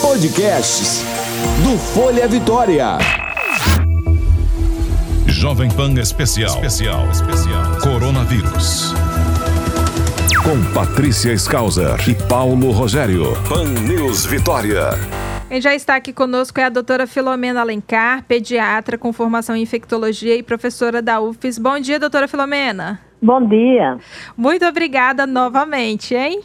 Podcasts do Folha Vitória. Jovem Pan Especial. Especial. Especial. Coronavírus. Com Patrícia Skauser e Paulo Rogério. Pan News Vitória. Quem já está aqui conosco é a doutora Filomena Alencar, pediatra com formação em infectologia e professora da UFES. Bom dia, doutora Filomena. Bom dia. Muito obrigada novamente, hein?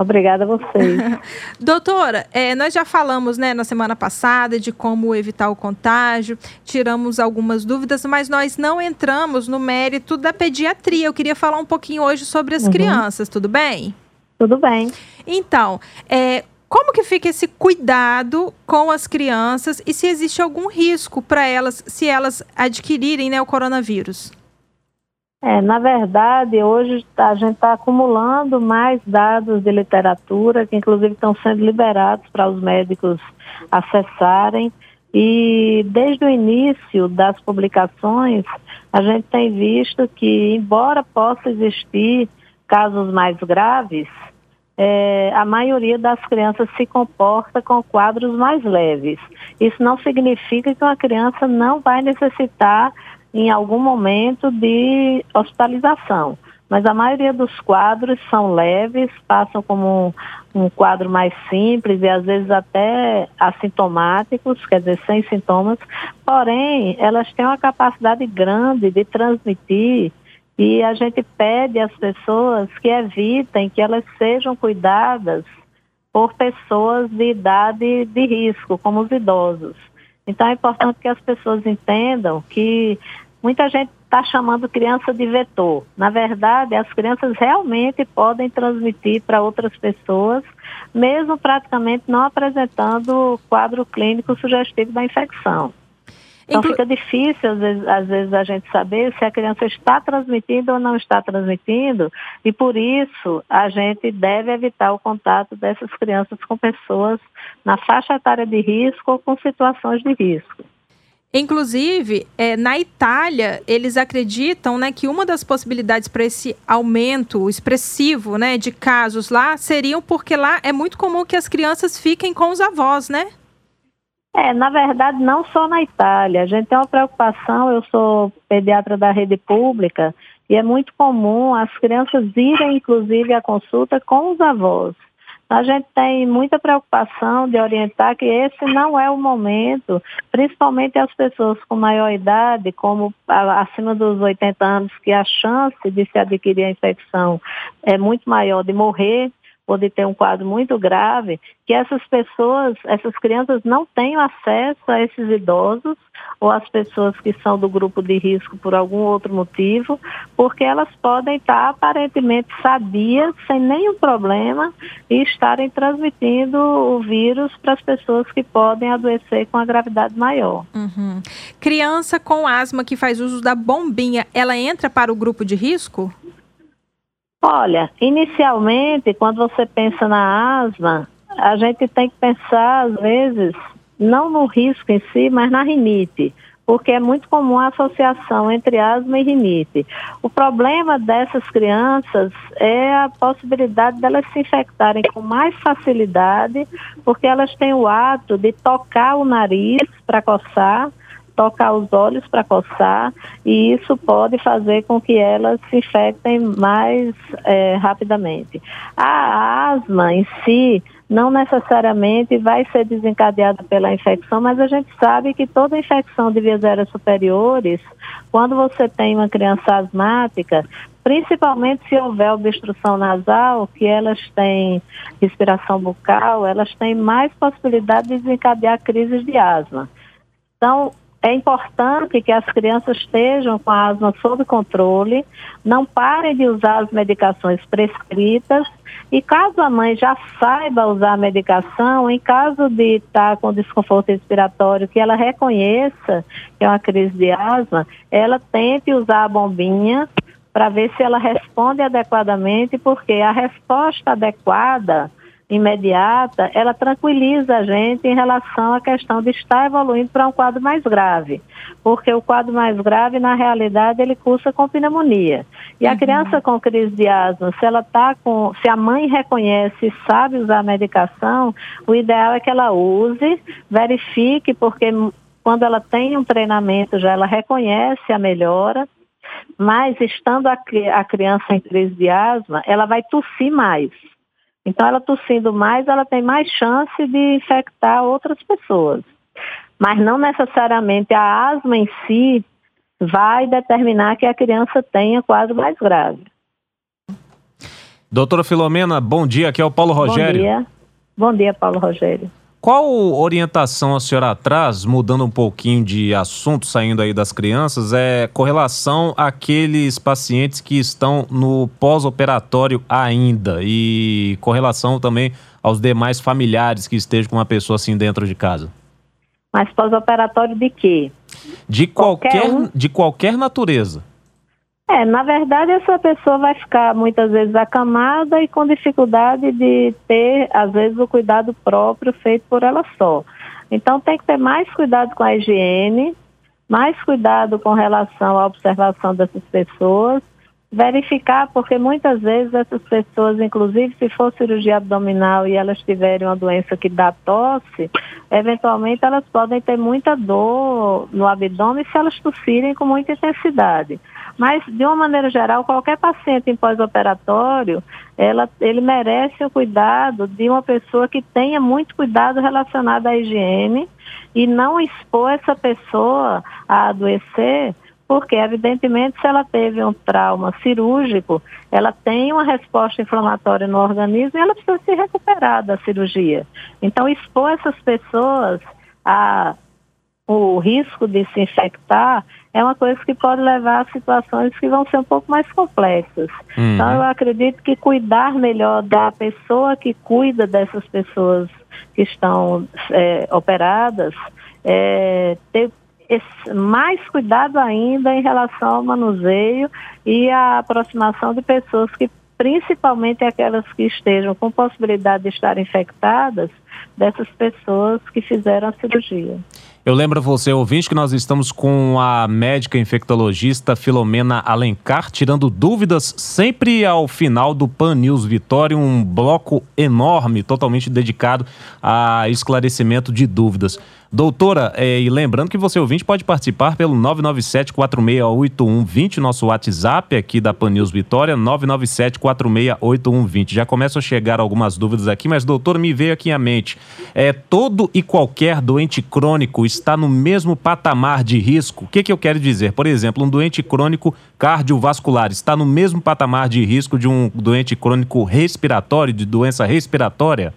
Obrigada a vocês. Doutora, é, nós já falamos né, na semana passada de como evitar o contágio, tiramos algumas dúvidas, mas nós não entramos no mérito da pediatria. Eu queria falar um pouquinho hoje sobre as uhum. crianças, tudo bem? Tudo bem. Então, é, como que fica esse cuidado com as crianças e se existe algum risco para elas se elas adquirirem né, o coronavírus? É, na verdade, hoje a gente está acumulando mais dados de literatura, que inclusive estão sendo liberados para os médicos acessarem. E desde o início das publicações, a gente tem visto que, embora possa existir casos mais graves, é, a maioria das crianças se comporta com quadros mais leves. Isso não significa que uma criança não vai necessitar, em algum momento, de hospitalização. Mas a maioria dos quadros são leves, passam como um, um quadro mais simples e às vezes até assintomáticos, quer dizer, sem sintomas. Porém, elas têm uma capacidade grande de transmitir e a gente pede às pessoas que evitem que elas sejam cuidadas por pessoas de idade de risco, como os idosos. Então é importante que as pessoas entendam que muita gente está chamando criança de vetor. Na verdade, as crianças realmente podem transmitir para outras pessoas, mesmo praticamente não apresentando quadro clínico sugestivo da infecção. Então Inclu... fica difícil, às vezes, às vezes, a gente saber se a criança está transmitindo ou não está transmitindo, e por isso a gente deve evitar o contato dessas crianças com pessoas na faixa etária de risco ou com situações de risco. Inclusive, é, na Itália, eles acreditam né, que uma das possibilidades para esse aumento expressivo né, de casos lá seriam porque lá é muito comum que as crianças fiquem com os avós, né? É, na verdade, não só na Itália. A gente tem uma preocupação, eu sou pediatra da rede pública, e é muito comum as crianças irem, inclusive, à consulta com os avós. A gente tem muita preocupação de orientar que esse não é o momento, principalmente as pessoas com maior idade, como acima dos 80 anos, que a chance de se adquirir a infecção é muito maior de morrer pode ter um quadro muito grave, que essas pessoas, essas crianças não tenham acesso a esses idosos ou as pessoas que são do grupo de risco por algum outro motivo, porque elas podem estar aparentemente sadias, sem nenhum problema, e estarem transmitindo o vírus para as pessoas que podem adoecer com a gravidade maior. Uhum. Criança com asma que faz uso da bombinha, ela entra para o grupo de risco? Olha, inicialmente, quando você pensa na asma, a gente tem que pensar, às vezes, não no risco em si, mas na rinite, porque é muito comum a associação entre asma e rinite. O problema dessas crianças é a possibilidade delas se infectarem com mais facilidade, porque elas têm o ato de tocar o nariz para coçar tocar os olhos para coçar e isso pode fazer com que elas se infectem mais é, rapidamente. A asma em si não necessariamente vai ser desencadeada pela infecção, mas a gente sabe que toda infecção de vias aéreas superiores, quando você tem uma criança asmática, principalmente se houver obstrução nasal, que elas têm respiração bucal, elas têm mais possibilidade de desencadear crises de asma. Então, é importante que as crianças estejam com a asma sob controle, não parem de usar as medicações prescritas e caso a mãe já saiba usar a medicação, em caso de estar com desconforto respiratório, que ela reconheça que é uma crise de asma, ela tente usar a bombinha para ver se ela responde adequadamente, porque a resposta adequada imediata, ela tranquiliza a gente em relação à questão de estar evoluindo para um quadro mais grave. Porque o quadro mais grave, na realidade, ele cursa com pneumonia. E a uhum. criança com crise de asma, se ela tá com, se a mãe reconhece e sabe usar a medicação, o ideal é que ela use, verifique, porque quando ela tem um treinamento já ela reconhece a melhora, mas estando a, a criança em crise de asma, ela vai tossir mais. Então, ela tossindo mais, ela tem mais chance de infectar outras pessoas. Mas não necessariamente a asma em si vai determinar que a criança tenha quadro mais grave. Doutora Filomena, bom dia. Aqui é o Paulo Rogério. Bom dia. Bom dia, Paulo Rogério. Qual orientação a senhora traz, mudando um pouquinho de assunto, saindo aí das crianças, é com relação àqueles pacientes que estão no pós-operatório ainda e com relação também aos demais familiares que estejam com uma pessoa assim dentro de casa? Mas pós-operatório de quê? De qualquer, qualquer um? de qualquer natureza. É, na verdade, essa pessoa vai ficar muitas vezes acamada e com dificuldade de ter, às vezes, o cuidado próprio feito por ela só. Então, tem que ter mais cuidado com a higiene, mais cuidado com relação à observação dessas pessoas, verificar, porque muitas vezes essas pessoas, inclusive se for cirurgia abdominal e elas tiverem uma doença que dá tosse, eventualmente elas podem ter muita dor no abdômen se elas tossirem com muita intensidade. Mas, de uma maneira geral, qualquer paciente em pós-operatório, ele merece o cuidado de uma pessoa que tenha muito cuidado relacionado à higiene e não expor essa pessoa a adoecer, porque, evidentemente, se ela teve um trauma cirúrgico, ela tem uma resposta inflamatória no organismo e ela precisa se recuperar da cirurgia. Então, expor essas pessoas a o risco de se infectar é uma coisa que pode levar a situações que vão ser um pouco mais complexas. Uhum. Então, eu acredito que cuidar melhor da pessoa que cuida dessas pessoas que estão é, operadas, é, ter esse, mais cuidado ainda em relação ao manuseio e à aproximação de pessoas que, principalmente aquelas que estejam com possibilidade de estar infectadas, dessas pessoas que fizeram a cirurgia. Eu lembro você, ouvinte, que nós estamos com a médica infectologista Filomena Alencar, tirando dúvidas sempre ao final do Pan News Vitória, um bloco enorme, totalmente dedicado a esclarecimento de dúvidas. Doutora, é, e lembrando que você ouvinte pode participar pelo 997-468120, nosso WhatsApp aqui da Pan News Vitória, 997-468120. Já começam a chegar algumas dúvidas aqui, mas doutora, me veio aqui à mente, é, todo e qualquer doente crônico está no mesmo patamar de risco? O que, que eu quero dizer? Por exemplo, um doente crônico cardiovascular está no mesmo patamar de risco de um doente crônico respiratório, de doença respiratória?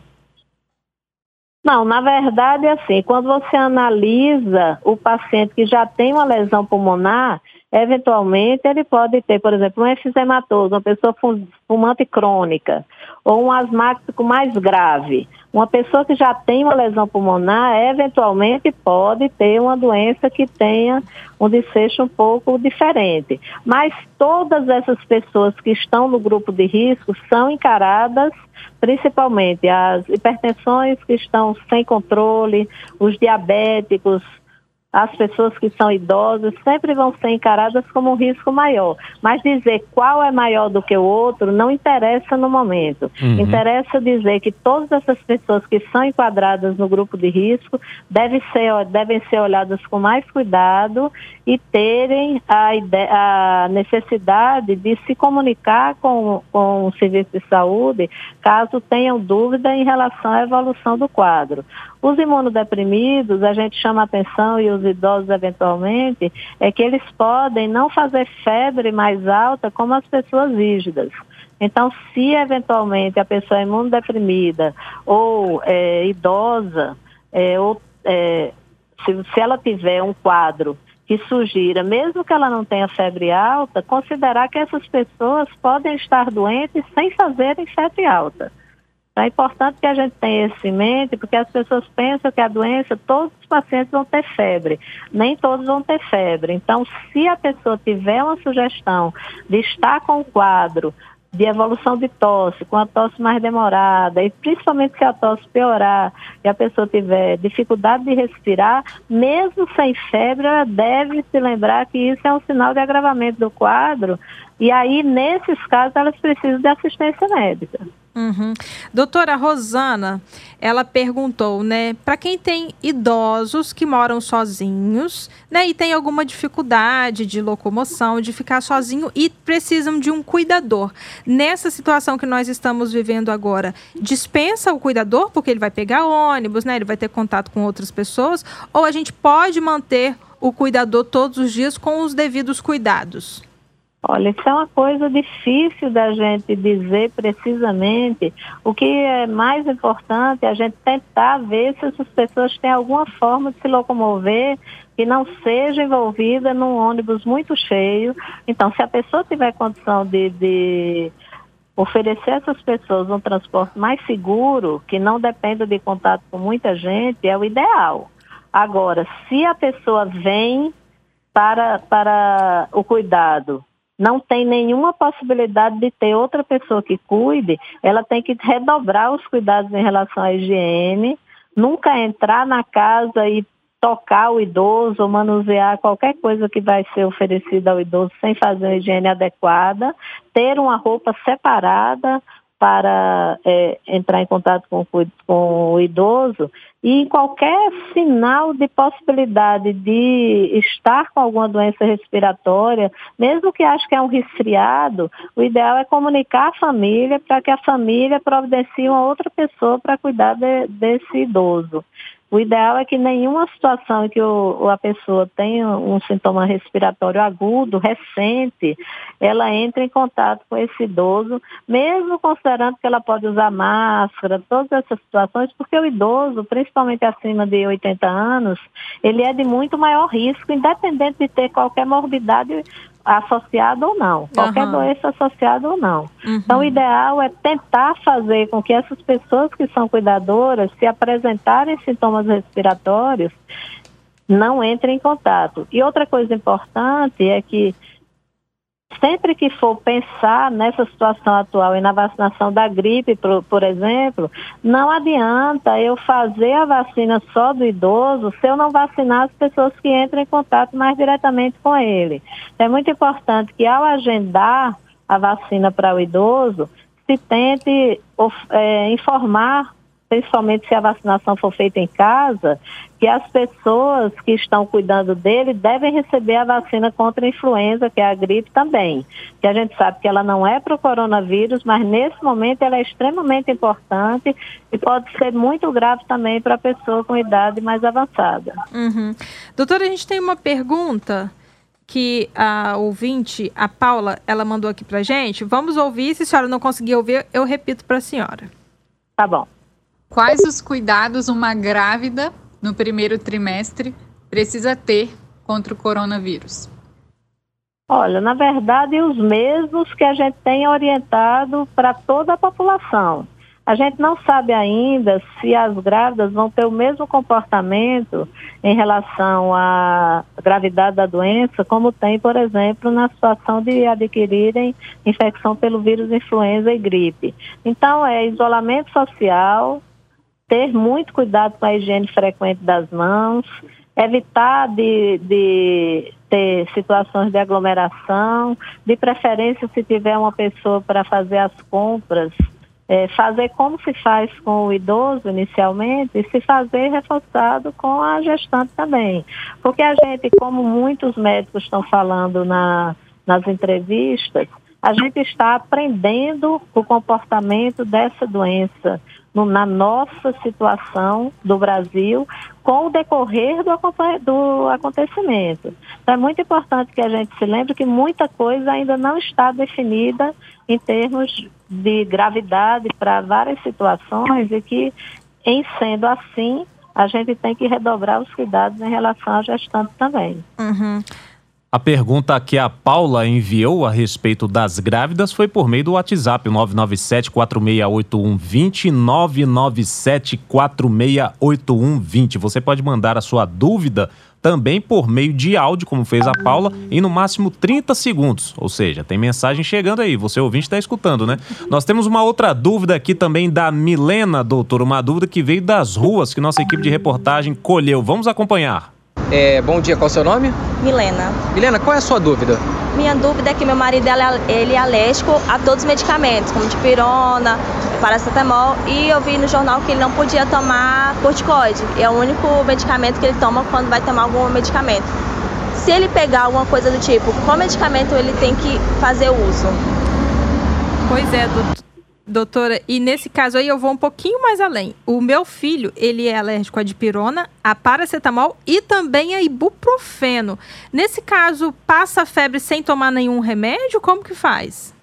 Não, na verdade é assim, quando você analisa o paciente que já tem uma lesão pulmonar, eventualmente ele pode ter, por exemplo, um efizematoso, uma pessoa fumante crônica, ou um asmático mais grave. Uma pessoa que já tem uma lesão pulmonar, eventualmente pode ter uma doença que tenha um desfecho um pouco diferente. Mas todas essas pessoas que estão no grupo de risco são encaradas principalmente as hipertensões que estão sem controle, os diabéticos, as pessoas que são idosas sempre vão ser encaradas como um risco maior. Mas dizer qual é maior do que o outro não interessa no momento. Uhum. Interessa dizer que todas essas pessoas que são enquadradas no grupo de risco devem ser, devem ser olhadas com mais cuidado e terem a, ideia, a necessidade de se comunicar com, com o serviço de saúde caso tenham dúvida em relação à evolução do quadro. Os imunodeprimidos, a gente chama atenção e os idosos eventualmente, é que eles podem não fazer febre mais alta como as pessoas rígidas. Então, se eventualmente a pessoa é imunodeprimida ou é, idosa, é, ou é, se, se ela tiver um quadro que sugira, mesmo que ela não tenha febre alta, considerar que essas pessoas podem estar doentes sem fazerem febre alta. É importante que a gente tenha isso em mente, porque as pessoas pensam que a doença, todos os pacientes vão ter febre, nem todos vão ter febre. Então, se a pessoa tiver uma sugestão de estar com o quadro de evolução de tosse, com a tosse mais demorada, e principalmente se a tosse piorar e a pessoa tiver dificuldade de respirar, mesmo sem febre, ela deve se lembrar que isso é um sinal de agravamento do quadro, e aí, nesses casos, elas precisam de assistência médica. Uhum. Doutora Rosana, ela perguntou, né, para quem tem idosos que moram sozinhos, né, e tem alguma dificuldade de locomoção, de ficar sozinho e precisam de um cuidador. Nessa situação que nós estamos vivendo agora, dispensa o cuidador porque ele vai pegar ônibus, né, ele vai ter contato com outras pessoas, ou a gente pode manter o cuidador todos os dias com os devidos cuidados? Olha, isso é uma coisa difícil da gente dizer precisamente. O que é mais importante é a gente tentar ver se essas pessoas têm alguma forma de se locomover que não seja envolvida num ônibus muito cheio. Então, se a pessoa tiver condição de, de oferecer a essas pessoas um transporte mais seguro, que não dependa de contato com muita gente, é o ideal. Agora, se a pessoa vem para, para o cuidado não tem nenhuma possibilidade de ter outra pessoa que cuide, ela tem que redobrar os cuidados em relação à higiene, nunca entrar na casa e tocar o idoso ou manusear qualquer coisa que vai ser oferecida ao idoso sem fazer uma higiene adequada, ter uma roupa separada para é, entrar em contato com, com, o idoso e qualquer sinal de possibilidade de estar com alguma doença respiratória, mesmo que ache que é um resfriado, o ideal é comunicar à família para que a família providencie uma outra pessoa para cuidar de, desse idoso. O ideal é que nenhuma situação em que o, a pessoa tenha um sintoma respiratório agudo, recente, ela entre em contato com esse idoso, mesmo considerando que ela pode usar máscara, todas essas situações, porque o idoso, principalmente acima de 80 anos, ele é de muito maior risco, independente de ter qualquer morbidade associado ou não, qualquer uhum. doença associada ou não. Uhum. Então, o ideal é tentar fazer com que essas pessoas que são cuidadoras, se apresentarem sintomas respiratórios, não entrem em contato. E outra coisa importante é que sempre que for pensar nessa situação atual e na vacinação da gripe, por, por, exemplo, não adianta eu fazer a vacina só do idoso se eu não vacinar as pessoas que entram em contato mais diretamente com ele. É muito importante que ao agendar a vacina para o idoso, se tente é, informar principalmente se a vacinação for feita em casa, que as pessoas que estão cuidando dele devem receber a vacina contra a influenza, que é a gripe também. Que a gente sabe que ela não é para o coronavírus, mas nesse momento ela é extremamente importante e pode ser muito grave também para a pessoa com idade mais avançada. Uhum. Doutora, a gente tem uma pergunta que a ouvinte, a Paula, ela mandou aqui para gente. Vamos ouvir. Se a senhora não conseguir ouvir, eu repito para a senhora. Tá bom. Quais os cuidados uma grávida no primeiro trimestre precisa ter contra o coronavírus? Olha, na verdade, os mesmos que a gente tem orientado para toda a população. A gente não sabe ainda se as grávidas vão ter o mesmo comportamento em relação à gravidade da doença, como tem, por exemplo, na situação de adquirirem infecção pelo vírus influenza e gripe. Então, é isolamento social, ter muito cuidado com a higiene frequente das mãos, evitar de, de ter situações de aglomeração, de preferência se tiver uma pessoa para fazer as compras, é, fazer como se faz com o idoso inicialmente e se fazer reforçado com a gestante também. Porque a gente, como muitos médicos estão falando na, nas entrevistas, a gente está aprendendo o comportamento dessa doença no, na nossa situação do Brasil com o decorrer do, do acontecimento. Então, é muito importante que a gente se lembre que muita coisa ainda não está definida em termos de gravidade para várias situações e que, em sendo assim, a gente tem que redobrar os cuidados em relação à gestante também. Uhum. A pergunta que a Paula enviou a respeito das grávidas foi por meio do WhatsApp, 997-468120, 997-468120. Você pode mandar a sua dúvida também por meio de áudio, como fez a Paula, em no máximo 30 segundos. Ou seja, tem mensagem chegando aí, você ouvinte está escutando, né? Nós temos uma outra dúvida aqui também da Milena, doutor, uma dúvida que veio das ruas que nossa equipe de reportagem colheu. Vamos acompanhar. É, bom dia, qual é o seu nome? Milena. Milena, qual é a sua dúvida? Minha dúvida é que meu marido ele é alérgico a todos os medicamentos, como dipirona, paracetamol, e eu vi no jornal que ele não podia tomar corticoide. É o único medicamento que ele toma quando vai tomar algum medicamento. Se ele pegar alguma coisa do tipo, qual medicamento ele tem que fazer uso? Pois é, doutor. Doutora, e nesse caso aí eu vou um pouquinho mais além. O meu filho, ele é alérgico a dipirona, a paracetamol e também a ibuprofeno. Nesse caso, passa febre sem tomar nenhum remédio? Como que faz?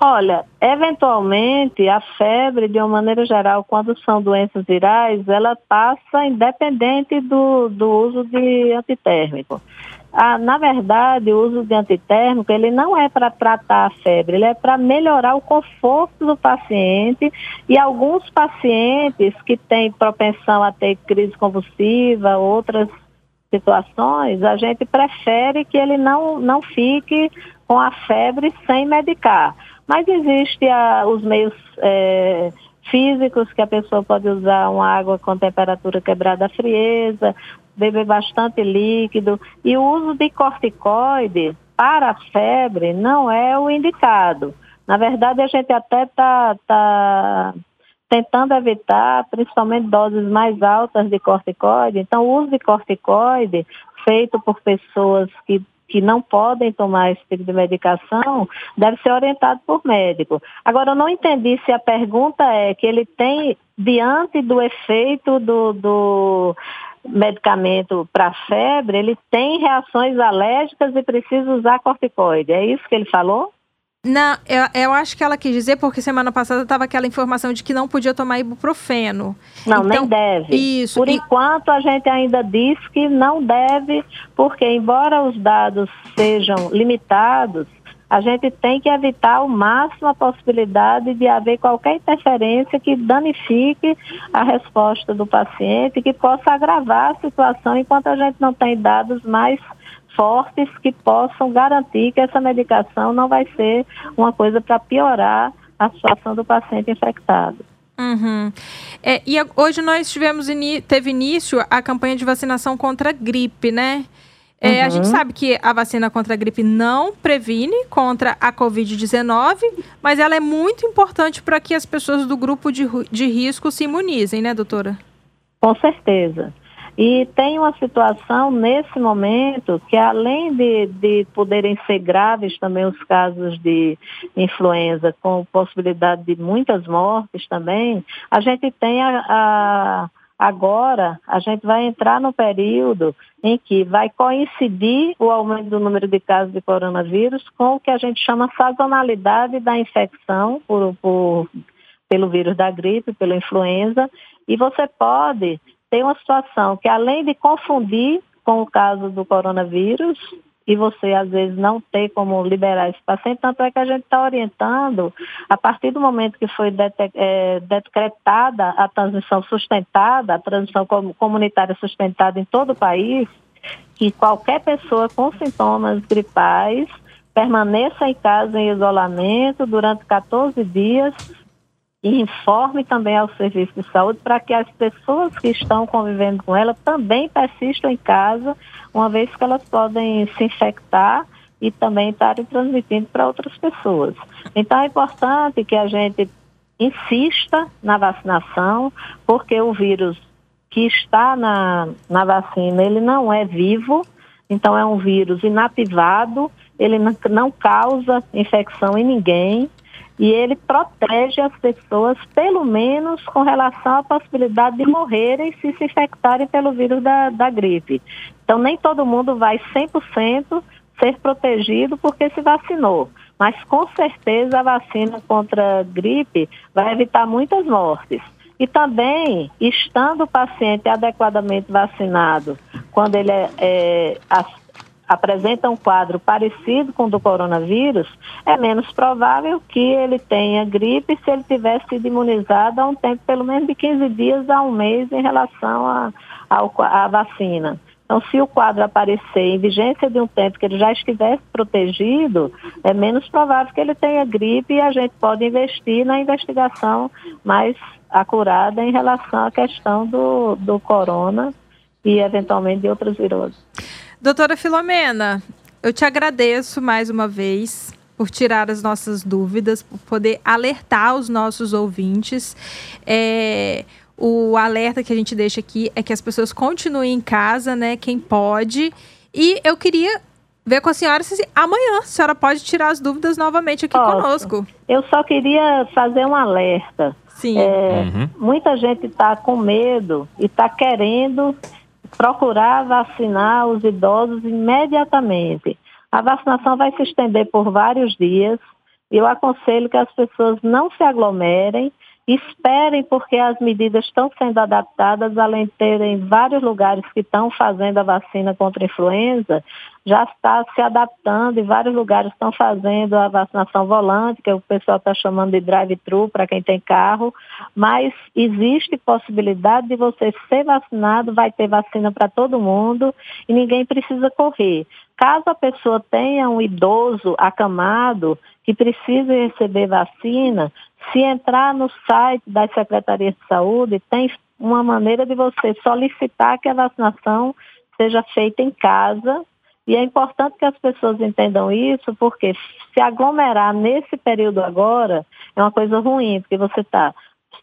Olha, eventualmente a febre, de uma maneira geral, quando são doenças virais, ela passa independente do, do uso de antitérmico. Ah, na verdade, o uso de antitérmico ele não é para tratar a febre, ele é para melhorar o conforto do paciente e alguns pacientes que têm propensão a ter crise convulsiva, outras situações, a gente prefere que ele não, não fique com a febre sem medicar. Mas existem os meios é, físicos que a pessoa pode usar uma água com temperatura quebrada frieza, beber bastante líquido. E o uso de corticoide para a febre não é o indicado. Na verdade, a gente até está tá tentando evitar, principalmente doses mais altas de corticoide. Então, o uso de corticoide feito por pessoas que que não podem tomar esse tipo de medicação, deve ser orientado por médico. Agora, eu não entendi se a pergunta é que ele tem, diante do efeito do, do medicamento para febre, ele tem reações alérgicas e precisa usar corticoide. É isso que ele falou? Não, eu, eu, acho que ela quis dizer porque semana passada estava aquela informação de que não podia tomar ibuprofeno. Não, então, nem deve. Isso. Por e... enquanto a gente ainda diz que não deve, porque embora os dados sejam limitados, a gente tem que evitar ao máximo a possibilidade de haver qualquer interferência que danifique a resposta do paciente, que possa agravar a situação enquanto a gente não tem dados mais fortes que possam garantir que essa medicação não vai ser uma coisa para piorar a situação do paciente infectado. Uhum. É, e hoje nós tivemos teve início a campanha de vacinação contra a gripe, né? É, uhum. A gente uhum. sabe que a vacina contra a gripe não previne contra a Covid-19, mas ela é muito importante para que as pessoas do grupo de, de risco se imunizem, né, doutora? Com certeza. E tem uma situação nesse momento que, além de, de poderem ser graves também os casos de influenza, com possibilidade de muitas mortes também, a gente tem a, a Agora, a gente vai entrar no período em que vai coincidir o aumento do número de casos de coronavírus com o que a gente chama sazonalidade da infecção por, por, pelo vírus da gripe, pela influenza, e você pode tem uma situação que além de confundir com o caso do coronavírus, e você às vezes não ter como liberar esse paciente, tanto é que a gente está orientando, a partir do momento que foi é, decretada a transmissão sustentada, a transmissão comunitária sustentada em todo o país, que qualquer pessoa com sintomas gripais permaneça em casa em isolamento durante 14 dias e informe também ao serviço de saúde para que as pessoas que estão convivendo com ela também persistam em casa, uma vez que elas podem se infectar e também estarem transmitindo para outras pessoas. Então é importante que a gente insista na vacinação, porque o vírus que está na, na vacina, ele não é vivo, então é um vírus inativado, ele não, não causa infecção em ninguém, e ele protege as pessoas, pelo menos com relação à possibilidade de morrerem se se infectarem pelo vírus da, da gripe. Então, nem todo mundo vai 100% ser protegido porque se vacinou. Mas, com certeza, a vacina contra a gripe vai evitar muitas mortes. E também, estando o paciente adequadamente vacinado, quando ele é, é apresenta um quadro parecido com o do coronavírus, é menos provável que ele tenha gripe se ele tivesse sido imunizado há um tempo, pelo menos de 15 dias a um mês, em relação à vacina. Então, se o quadro aparecer em vigência de um tempo que ele já estivesse protegido, é menos provável que ele tenha gripe e a gente pode investir na investigação mais acurada em relação à questão do, do corona e, eventualmente, de outras viroses. Doutora Filomena, eu te agradeço mais uma vez por tirar as nossas dúvidas, por poder alertar os nossos ouvintes. É, o alerta que a gente deixa aqui é que as pessoas continuem em casa, né? Quem pode. E eu queria ver com a senhora se amanhã a senhora pode tirar as dúvidas novamente aqui Posso. conosco. Eu só queria fazer um alerta. Sim. É, uhum. Muita gente está com medo e está querendo procurar vacinar os idosos imediatamente. A vacinação vai se estender por vários dias. Eu aconselho que as pessoas não se aglomerem Esperem, porque as medidas estão sendo adaptadas, além de terem vários lugares que estão fazendo a vacina contra a influenza, já está se adaptando e vários lugares estão fazendo a vacinação volante, que o pessoal está chamando de drive-thru para quem tem carro, mas existe possibilidade de você ser vacinado, vai ter vacina para todo mundo e ninguém precisa correr. Caso a pessoa tenha um idoso acamado que precise receber vacina, se entrar no site das secretarias de saúde, tem uma maneira de você solicitar que a vacinação seja feita em casa. E é importante que as pessoas entendam isso, porque se aglomerar nesse período agora é uma coisa ruim, porque você está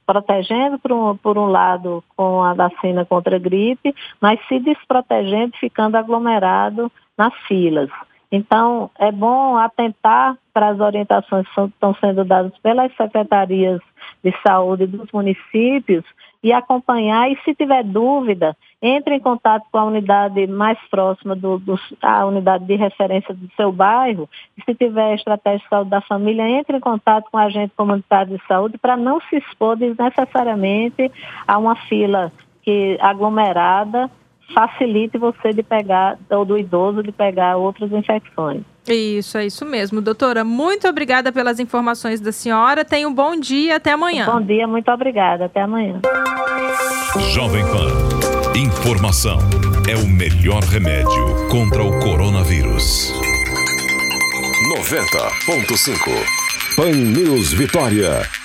protegendo por um, por um lado com a vacina contra a gripe, mas se desprotegendo ficando aglomerado nas filas. Então, é bom atentar para as orientações que estão sendo dadas pelas secretarias de saúde dos municípios e acompanhar. E se tiver dúvida, entre em contato com a unidade mais próxima, do, do, a unidade de referência do seu bairro. E se tiver estratégia de saúde da família, entre em contato com o agente comunitário de saúde para não se expor desnecessariamente a uma fila que aglomerada facilite você de pegar, ou do idoso de pegar outras infecções. Isso, é isso mesmo. Doutora, muito obrigada pelas informações da senhora. Tenha um bom dia, até amanhã. Bom dia, muito obrigada. Até amanhã. Jovem Pan. Informação é o melhor remédio contra o coronavírus. 90.5 Pan News Vitória.